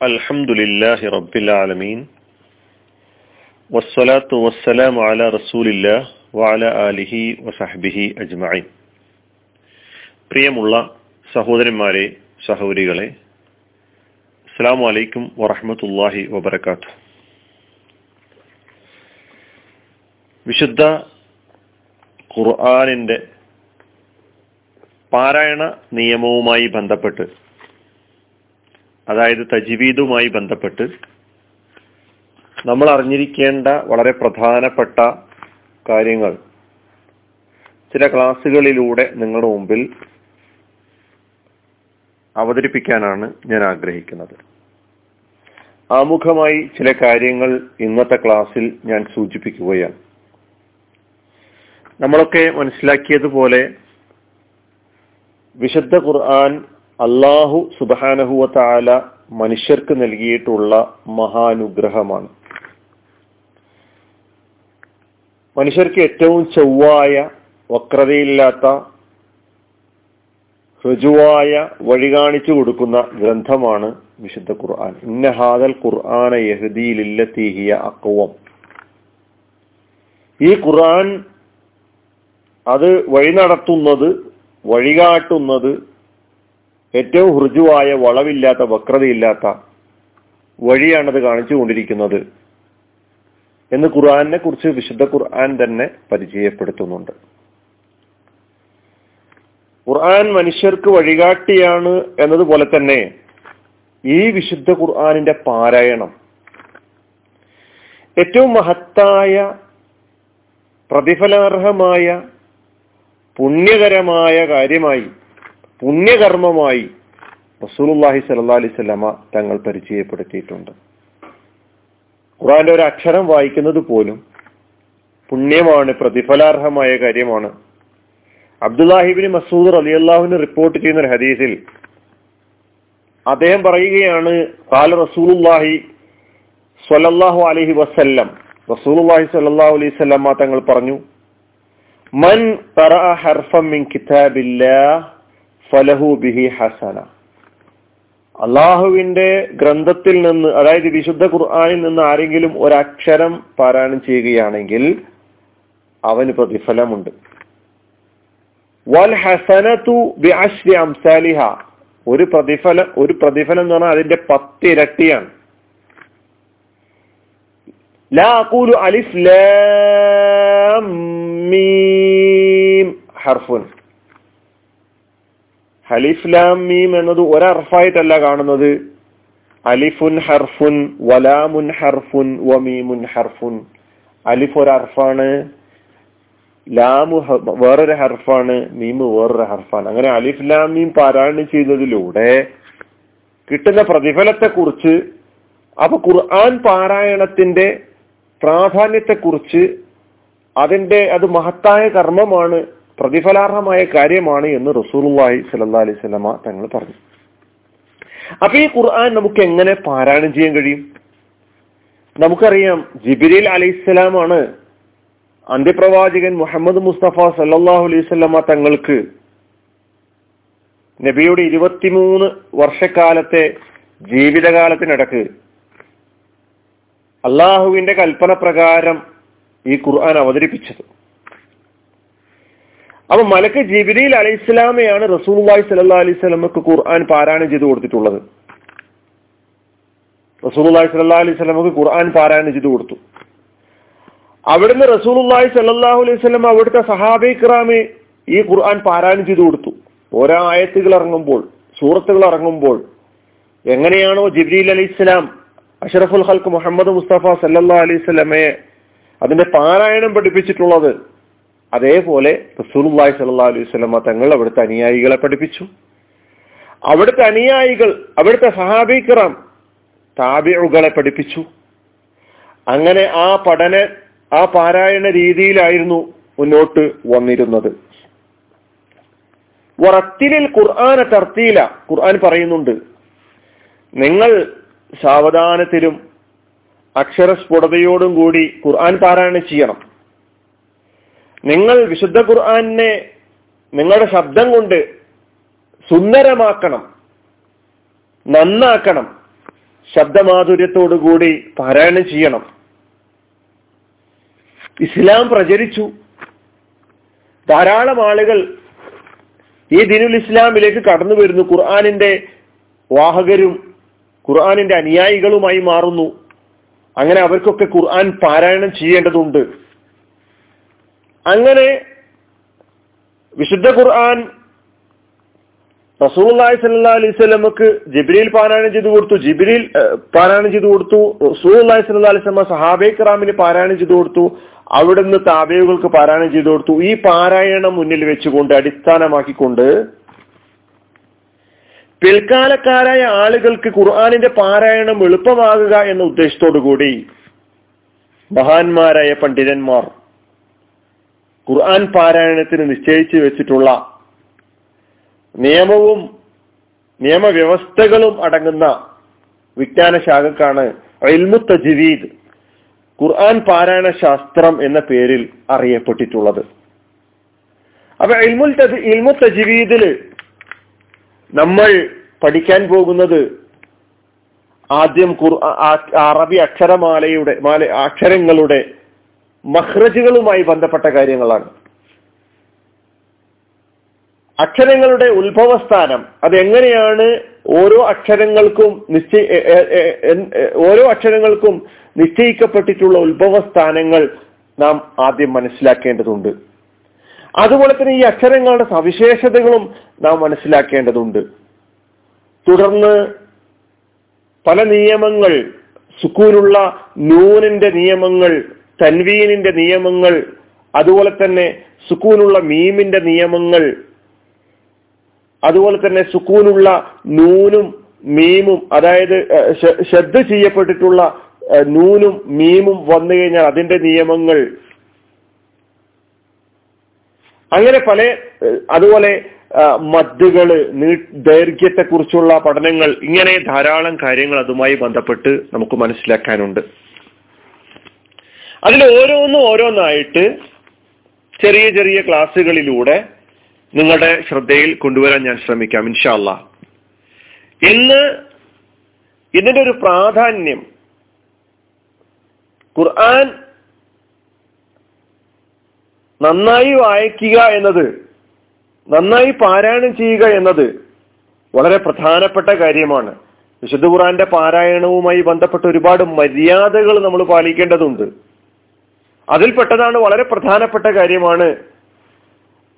الحمد لله رب العالمين والصلاة والسلام على رسول الله وعلى آله وصحبه أجمعين പ്രിയമുള്ള സഹോദരന്മാരെ സഹോദരികളെ അസ്സാം വലൈക്കും വറഹമത്തല്ലാഹി വബർക്കാത്തു വിശുദ്ധ ഖുർആാനിന്റെ പാരായണ നിയമവുമായി ബന്ധപ്പെട്ട് അതായത് തജ്വീദുമായി ബന്ധപ്പെട്ട് നമ്മൾ അറിഞ്ഞിരിക്കേണ്ട വളരെ പ്രധാനപ്പെട്ട കാര്യങ്ങൾ ചില ക്ലാസ്സുകളിലൂടെ നിങ്ങളുടെ മുമ്പിൽ അവതരിപ്പിക്കാനാണ് ഞാൻ ആഗ്രഹിക്കുന്നത്. ആമുഖമായി ചില കാര്യങ്ങൾ ഇന്നത്തെ ക്ലാസ്സിൽ ഞാൻ സൂചിപ്പിക്കുകയാണ്. നമ്മളൊക്കെ മനസ്സിലാക്കിയതുപോലെ വിശുദ്ധ ഖുർആൻ അള്ളാഹു സുബാനഹുവ താല മനുഷ്യർക്ക് നൽകിയിട്ടുള്ള മഹാനുഗ്രഹമാണ്. മനുഷ്യർക്ക് ഏറ്റവും ചൊവ്വായ വക്രതയില്ലാത്ത ഋജുവായ വഴി കാണിച്ചു കൊടുക്കുന്ന ഗ്രന്ഥമാണ് വിശുദ്ധ ഖുർആൻ. ഇന്നഹാദൽ ഖുർആന യഹദീലില്ലത്തീഹിയ അക്കവം ഈ ഖുർആൻ അത് വഴി നടത്തുന്നത് വഴികാട്ടുന്നത് ഏറ്റവും ഹൃജുവായ വളവില്ലാത്ത വക്രതയില്ലാത്ത വഴിയാണത് കാണിച്ചു കൊണ്ടിരിക്കുന്നത്. എന്ന് ഖുർആാനെ കുറിച്ച് വിശുദ്ധ ഖുർആൻ തന്നെ പരിചയപ്പെടുത്തുന്നുണ്ട്. ഖുർആൻ മനുഷ്യർക്ക് വഴികാട്ടിയാണ് എന്നതുപോലെ തന്നെ ഈ വിശുദ്ധ ഖുർആാനിന്റെ പാരായണം. ഏറ്റവും മഹത്തായ പ്രതിഫലാർഹമായ പുണ്യകരമായ കാര്യമായി പുണ്യകർമ്മമായി റസൂലുല്ലാഹി സല്ലാ അലൈഹി സ്വലമ തങ്ങൾ പരിചയപ്പെടുത്തിയിട്ടുണ്ട്. ഖുറാന്റെ ഒരു അക്ഷരം വായിക്കുന്നത് പോലും പുണ്യമാണ് പ്രതിഫലാർഹമായ കാര്യമാണ്. അബ്ദുല്ലാഹിബിൻ മസൂദ് അലി അള്ളാഹുവിന് റിപ്പോർട്ട് ചെയ്യുന്ന ഒരു ഹദീസിൽ അദ്ദേഹം പറയുകയാണ് കാല റസൂലുല്ലാഹി സ്വലല്ലാഹു അലഹി വസല്ലം. റസൂലുല്ലാഹി സ്വല്ലല്ലാഹു അലൈഹി വസല്ലം തങ്ങൾ പറഞ്ഞു മൻ ഹർഫം മിൻ കിതാബില്ലാഹ് ഫലഹു ബിഹി ഹസന. അള്ളാഹുവിന്റെ ഗ്രന്ഥത്തിൽ നിന്ന് അതായത് വിശുദ്ധ ഖുർആാനിൽ നിന്ന് ആരെങ്കിലും ഒരക്ഷരം പാരായണം ചെയ്യുകയാണെങ്കിൽ അവന് പ്രതിഫലമുണ്ട്. വൽ ഹസനതു ബിഅശ്രി അംസാലിഹ. ഒരു പ്രതിഫലം ഒരു പ്രതിഫലം എന്ന് പറഞ്ഞാൽ അതിന്റെ പത്തിരട്ടിയാണ് ലാ അഖൂലു അലിഫ് ലാം മീം ഹർഫുൻ. ഹലിഫ് ലാം മീം എന്നത് ഒരർഫായിട്ടല്ല കാണുന്നത്. അലിഫുൻ ഹർഫുൻ വലാമുൻ ഹർഫുൻ വമീമുൻ ഹർഫുൻ. അലിഫ് ഒരു ഹർഫാണ് ലാമു വേറൊരു ഹർഫാണ് മീമ് വേറൊരു ഹർഫാണ്. അങ്ങനെ അലിഫ് ലാം മീം പാരായണം ചെയ്യുന്നതിലൂടെ കിട്ടുന്ന പ്രതിഫലത്തെ കുറിച്ച് അപ്പൊ ഖുർആൻ പാരായണത്തിന്റെ പ്രാധാന്യത്തെ കുറിച്ച് അതിന്റെ അത് മഹത്തായ കർമ്മമാണ് പ്രതിഫലാർഹമായ കാര്യമാണ് എന്ന് റസൂലുള്ളാഹി സ്വല്ലല്ലാഹി അലൈഹി സ്വലമ തങ്ങൾ പറഞ്ഞു. അപ്പൊ ഈ ഖുർആൻ നമുക്ക് എങ്ങനെ പാരായണം ചെയ്യാൻ കഴിയും? നമുക്കറിയാം ജിബിരിൽ അലൈഹിസ്സലാമാണ് അന്ത്യപ്രവാചകൻ മുഹമ്മദ് മുസ്തഫ സല്ലാഹു അലൈഹി സ്വലമ തങ്ങൾക്ക് നബിയുടെ ഇരുപത്തിമൂന്ന് വർഷക്കാലത്തെ ജീവിതകാലത്തിനിടക്ക് അള്ളാഹുവിന്റെ കൽപ്പന പ്രകാരം ഈ ഖുർആൻ അവതരിപ്പിച്ചത്. അപ്പൊ മലക്ക് ജിബിരിൽ അലൈഹി ഇസ്ലാമയാണ് റസൂൽവായി സല്ലാ അലൈഹി സ്വലമക്ക് ഖുർആൻ പാരായണം ചെയ്തു കൊടുത്തിട്ടുള്ളത്. റസൂൽവായി സല്ലാ അലൈഹി സ്വലമക്ക് ഖുർആൻ പാരായണം ചെയ്തു കൊടുത്തു. അവിടുന്ന് റസൂലുള്ളാഹി സല്ലാഹു അലൈഹി സ്വലം അവിടുത്തെ സഹാബി ഇക്രാമി ഈ ഖുർആൻ പാരായണം ചെയ്തു കൊടുത്തു. ഓരോ ആയത്തുകൾ ഇറങ്ങുമ്പോൾ സൂറത്തുകൾ ഇറങ്ങുമ്പോൾ എങ്ങനെയാണോ ജിബ്രീൽ അലി ഇസ്ലാം അഷറഫുൽ ഹൽക്ക് മുഹമ്മദ് മുസ്തഫ സല്ലാ അലൈഹി സ്വലമയെ അതിന്റെ പാരായണം പഠിപ്പിച്ചിട്ടുള്ളത്. അതേപോലെ റസൂലുള്ളാഹി സ്വല്ലല്ലാഹു അലൈഹി വസല്ലമ തങ്ങൾ അവിടുത്തെ അനുയായികളെ പഠിപ്പിച്ചു. അവിടുത്തെ അനുയായികൾ അവിടുത്തെ സഹാബിക്കറാം താബിഉകളെ പഠിപ്പിച്ചു. അങ്ങനെ ആ പഠന ആ പാരായണ രീതിയിലായിരുന്നു മുന്നോട്ട് വന്നിരുന്നത്. വറത്തിലിൽ ഖുർആന തർത്തിയില ഖുർആൻ പറയുന്നുണ്ട് നിങ്ങൾ സാവധാനത്തിലും അക്ഷരസ്ഫുടതയോടും കൂടി ഖുർആൻ പാരായണം ചെയ്യണം. നിങ്ങൾ വിശുദ്ധ ഖുർആനെ നിങ്ങളുടെ ശബ്ദം കൊണ്ട് സുന്ദരമാക്കണം നന്നാക്കണം ശബ്ദമാധുര്യത്തോടുകൂടി പാരായണം ചെയ്യണം. ഇസ്ലാം പ്രചരിച്ചു. ധാരാളം ആളുകൾ ഈ ദിനുൽ ഇസ്ലാമിലേക്ക് കടന്നു വരുന്നു. ഖുർആാനിന്റെ വാഹകരും ഖുർആാനിന്റെ അനുയായികളുമായി മാറുന്നു. അങ്ങനെ അവർക്കൊക്കെ ഖുർആൻ പാരായണം ചെയ്യേണ്ടതുണ്ട്. അങ്ങനെ വിശുദ്ധ ഖുർആൻ റസൂലി സല്ലാ അലൈഹി സ്വലമക്ക് ജിബ്രീൽ പാരായണം ചെയ്തു കൊടുത്തു. ജിബ്രീൽ പാരായണം ചെയ്തു കൊടുത്തു. റസൂലി സല്ലാ അലൈഹി സ്വലമ സഹാബെ ക്രാമിന് പാരായണം ചെയ്തു കൊടുത്തു. അവിടുന്ന് താബേവുകൾക്ക് പാരായണം ചെയ്തു കൊടുത്തു. ഈ പാരായണം മുന്നിൽ വെച്ചുകൊണ്ട് അടിസ്ഥാനമാക്കിക്കൊണ്ട് പിൽക്കാലക്കാരായ ആളുകൾക്ക് ഖുർആാനിന്റെ പാരായണം എളുപ്പമാകുക എന്ന ഉദ്ദേശത്തോടു കൂടി മഹാന്മാരായ പണ്ഡിതന്മാർ ഖുർആൻ പാരായണത്തിന് നിശ്ചയിച്ചു വെച്ചിട്ടുള്ള നിയമവും നിയമവ്യവസ്ഥകളും അടങ്ങുന്ന വിജ്ഞാന ശാഖക്കാണ് ഇൽമു തജ്വീദ് ഖുർആൻ പാരായണ ശാസ്ത്രം എന്ന പേരിൽ അറിയപ്പെട്ടിട്ടുള്ളത്. അപ്പൊ ഇൽമുൽ ഇൽമു നമ്മൾ പഠിക്കാൻ പോകുന്നത് ആദ്യം അറബി അക്ഷരമാലയുടെ മാല അക്ഷരങ്ങളുടെ മഹ്റജുകളുമായി ബന്ധപ്പെട്ട കാര്യങ്ങളാണ്. അക്ഷരങ്ങളുടെ ഉത്ഭവസ്ഥാനം അതെങ്ങനെയാണ് ഓരോ അക്ഷരങ്ങൾക്കും നിശ്ചയി ഓരോ അക്ഷരങ്ങൾക്കും നിശ്ചയിക്കപ്പെട്ടിട്ടുള്ള ഉത്ഭവസ്ഥാനങ്ങൾ നാം ആദ്യം മനസ്സിലാക്കേണ്ടതുണ്ട്. അതുപോലെ തന്നെ ഈ അക്ഷരങ്ങളുടെ സവിശേഷതകളും നാം മനസ്സിലാക്കേണ്ടതുണ്ട്. തുടർന്ന് പല നിയമങ്ങൾ സുക്കൂനുള്ള നൂനിന്റെ നിയമങ്ങൾ തൻവീനിന്റെ നിയമങ്ങൾ അതുപോലെ തന്നെ സുക്കൂനുള്ള മീമിന്റെ നിയമങ്ങൾ അതുപോലെ തന്നെ സുക്കൂനുള്ള നൂനും മീമും അതായത് ശ്രദ്ധ ചെയ്യപ്പെട്ടിട്ടുള്ള നൂനും മീമും വന്നു കഴിഞ്ഞാൽ അതിന്റെ നിയമങ്ങൾ. അങ്ങനെ പല അതുപോലെ മദ്ദുകൾ ദൈർഘ്യത്തെ കുറിച്ചുള്ള പഠനങ്ങൾ ഇങ്ങനെ ധാരാളം കാര്യങ്ങൾ അതുമായി ബന്ധപ്പെട്ട് നമുക്ക് മനസ്സിലാക്കാനുണ്ട്. അതിൽ ഓരോന്നും ഓരോന്നായിട്ട് ചെറിയ ചെറിയ ക്ലാസ്സുകളിലൂടെ നിങ്ങളുടെ ശ്രദ്ധയിൽ കൊണ്ടുവരാൻ ഞാൻ ശ്രമിക്കാം ഇൻഷാല്ല ഇന്ന് ഇതിന്റെ ഒരു പ്രാധാന്യം ഖുർആൻ നന്നായി വായിക്കുക എന്നത് നന്നായി പാരായണം ചെയ്യുക എന്നത് വളരെ പ്രധാനപ്പെട്ട കാര്യമാണ്. വിശുദ്ധ ഖുറാന്റെ പാരായണവുമായി ബന്ധപ്പെട്ട ഒരുപാട് മര്യാദകൾ നമ്മൾ പാലിക്കേണ്ടതുണ്ട്. അതിൽപ്പെട്ടതാണ് വളരെ പ്രധാനപ്പെട്ട കാര്യമാണ്.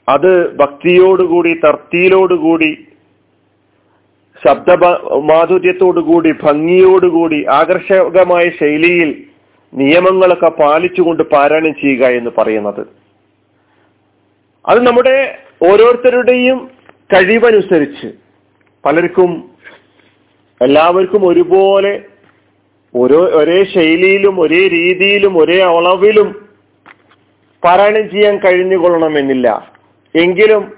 അത് ഭക്തിയോടുകൂടി തർത്തിയിലോടുകൂടി ശബ്ദ മാധുര്യത്തോടുകൂടി ഭംഗിയോടുകൂടി ആകർഷകമായ ശൈലിയിൽ നിയമങ്ങളൊക്കെ പാലിച്ചുകൊണ്ട് പാരായണം ചെയ്യുക എന്ന് പറയുന്നത്. അത് നമ്മുടെ ഓരോരുത്തരുടെയും കഴിവനുസരിച്ച് പലർക്കും എല്ലാവർക്കും ഒരുപോലെ ഓരോ ഒരേ ശൈലിയിലും ഒരേ രീതിയിലും ഒരേ അളവിലും പാരായണം ചെയ്യാൻ കഴിഞ്ഞുകൊള്ളണമെന്നില്ല. എങ്കിലും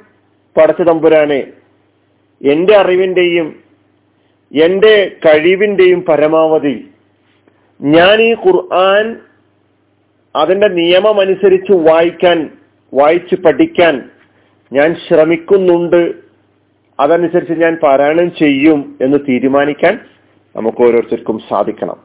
പടച്ച തമ്പുരാനെ എന്റെ അറിവിന്റെയും എന്റെ കഴിവിന്റെയും പരമാവധി ഞാൻ ഈ ഖുർആൻ അതിന്റെ നിയമമനുസരിച്ച് വായിക്കാൻ വായിച്ച് പഠിക്കാൻ ഞാൻ ശ്രമിക്കുന്നുണ്ട്. അതനുസരിച്ച് ഞാൻ പാരായണം ചെയ്യും എന്ന് തീരുമാനിക്കാൻ നമുക്ക് ഓരോരുത്തർക്കും സാധിക്കണം.